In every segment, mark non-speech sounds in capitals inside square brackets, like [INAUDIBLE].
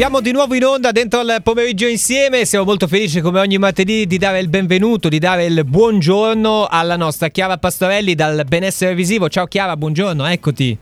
Siamo di nuovo in onda dentro al pomeriggio insieme. Siamo molto felici, come ogni martedì, di dare il benvenuto, di dare il buongiorno alla nostra Chiara Pastorelli dal Benessere Visivo. Ciao Chiara, buongiorno, eccoti.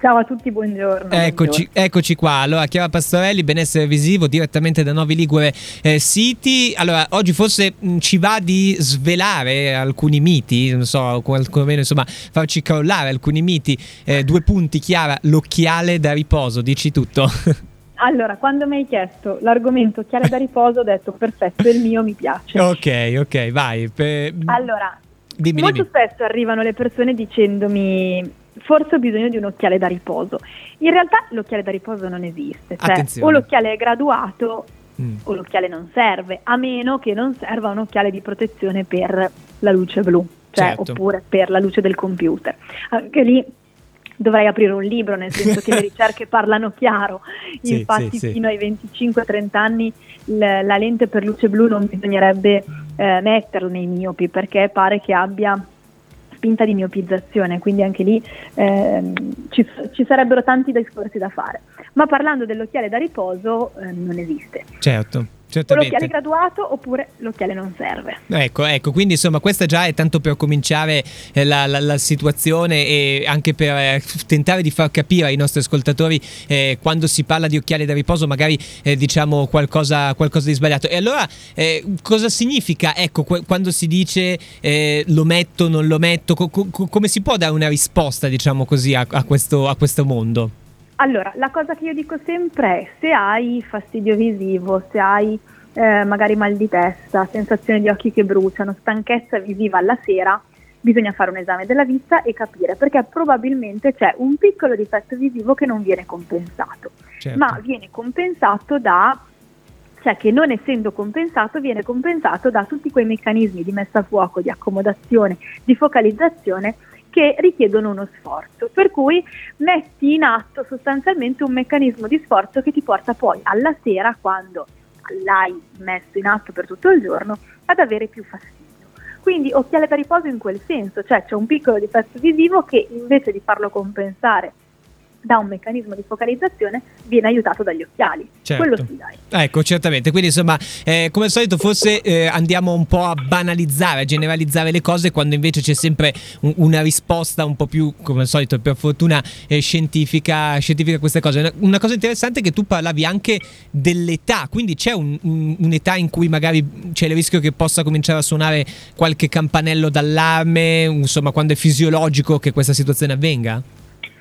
Ciao a tutti, buongiorno. Eccoci, buongiorno. eccoci qua. Allora, Chiara Pastorelli, benessere visivo direttamente da Novi Ligure eh, City. Allora, oggi forse mh, ci va di svelare alcuni miti, non so, qualcomeno insomma, farci crollare alcuni miti. Eh, due punti, Chiara, l'occhiale da riposo, dici tutto. [LAUGHS] Allora, quando mi hai chiesto l'argomento occhiale da riposo, ho detto perfetto, il mio mi piace. ok, ok, vai. Per... Allora, dimmi, molto dimmi. spesso arrivano le persone dicendomi forse ho bisogno di un occhiale da riposo. In realtà l'occhiale da riposo non esiste, cioè Attenzione. o l'occhiale è graduato Mm. o l'occhiale non serve, a meno che non serva un occhiale di protezione per la luce blu, cioè Certo. oppure per la luce del computer. Anche lì dovrei aprire un libro, nel senso che le [LAUGHS] ricerche parlano chiaro. Sì, Infatti sì, sì. fino ai 25-30 anni l- la lente per luce blu non bisognerebbe eh, metterla nei miopi perché pare che abbia spinta di miopizzazione, quindi anche lì ehm, ci, ci sarebbero tanti discorsi da fare. Ma parlando dell'occhiale da riposo eh, non esiste. Certo, certamente. l'occhiale graduato oppure l'occhiale non serve. Ecco, ecco, quindi insomma questa già è tanto per cominciare eh, la, la- la situazione e anche per eh, tentare di far capire ai nostri ascoltatori eh, quando si parla di occhiali da riposo magari eh, diciamo qualcosa, qualcosa di sbagliato. E allora eh, cosa significa ecco que- quando si dice eh, lo metto, non lo metto, Co- co- come si può dare una risposta diciamo così a, a questo, a questo mondo? Allora, la cosa che io dico sempre è se hai fastidio visivo, se hai eh, magari mal di testa, sensazione di occhi che bruciano, stanchezza visiva alla sera, bisogna fare un esame della vista e capire perché probabilmente c'è un piccolo difetto visivo che non viene compensato, Certo. ma viene compensato da cioè che non essendo compensato viene compensato da tutti quei meccanismi di messa a fuoco, di accomodazione, di focalizzazione che richiedono uno sforzo, per cui metti in atto sostanzialmente un meccanismo di sforzo che ti porta poi alla sera, quando l'hai messo in atto per tutto il giorno, ad avere più fastidio. Quindi occhiale da riposo in quel senso, cioè c'è un piccolo difetto visivo che invece di farlo compensare da un meccanismo di focalizzazione viene aiutato dagli occhiali. Certo. Quello sì dai. Ecco, certamente. Quindi, insomma, eh, come al solito, forse eh, andiamo un po' a banalizzare, a generalizzare le cose, quando invece c'è sempre un- una risposta un po' più, come al solito, per fortuna eh, scientifica, scientifica a queste cose. Una, una cosa interessante è che tu parlavi anche dell'età, quindi c'è un- un- un'età in cui magari c'è il rischio che possa cominciare a suonare qualche campanello d'allarme, insomma, quando è fisiologico che questa situazione avvenga?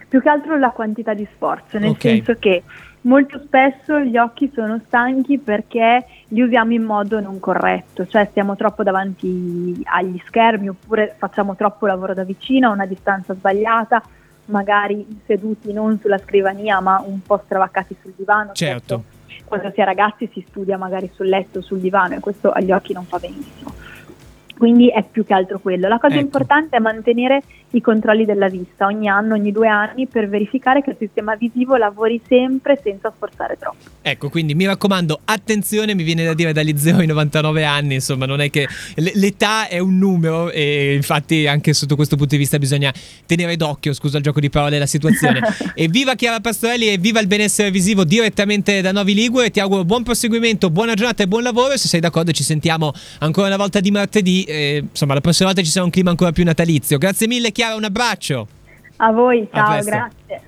Più che altro la quantità di sforzo, nel Ok. senso che molto spesso gli occhi sono stanchi perché li usiamo in modo non corretto, cioè stiamo troppo davanti agli schermi oppure facciamo troppo lavoro da vicino a una distanza sbagliata, magari seduti non sulla scrivania ma un po' stravaccati sul divano. Certo. Quando si è ragazzi si studia magari sul letto sul divano e questo agli occhi non fa benissimo. Quindi è più che altro quello. La cosa Ecco. importante è mantenere i controlli della vista ogni anno, ogni due anni, per verificare che il sistema visivo lavori sempre senza sforzare troppo. Ecco, quindi mi raccomando, attenzione, mi viene da dire dagli 0 ai 99 anni, insomma, non è che l'età è un numero e infatti anche sotto questo punto di vista bisogna tenere d'occhio, scusa il gioco di parole, la situazione. [LAUGHS] e viva Chiara Pastorelli e viva il benessere visivo direttamente da Novi Ligure, ti auguro buon proseguimento, buona giornata e buon lavoro se sei d'accordo ci sentiamo ancora una volta di martedì, e, insomma la prossima volta ci sarà un clima ancora più natalizio. Grazie mille Chiara, un abbraccio. A voi, A ciao, presto. grazie.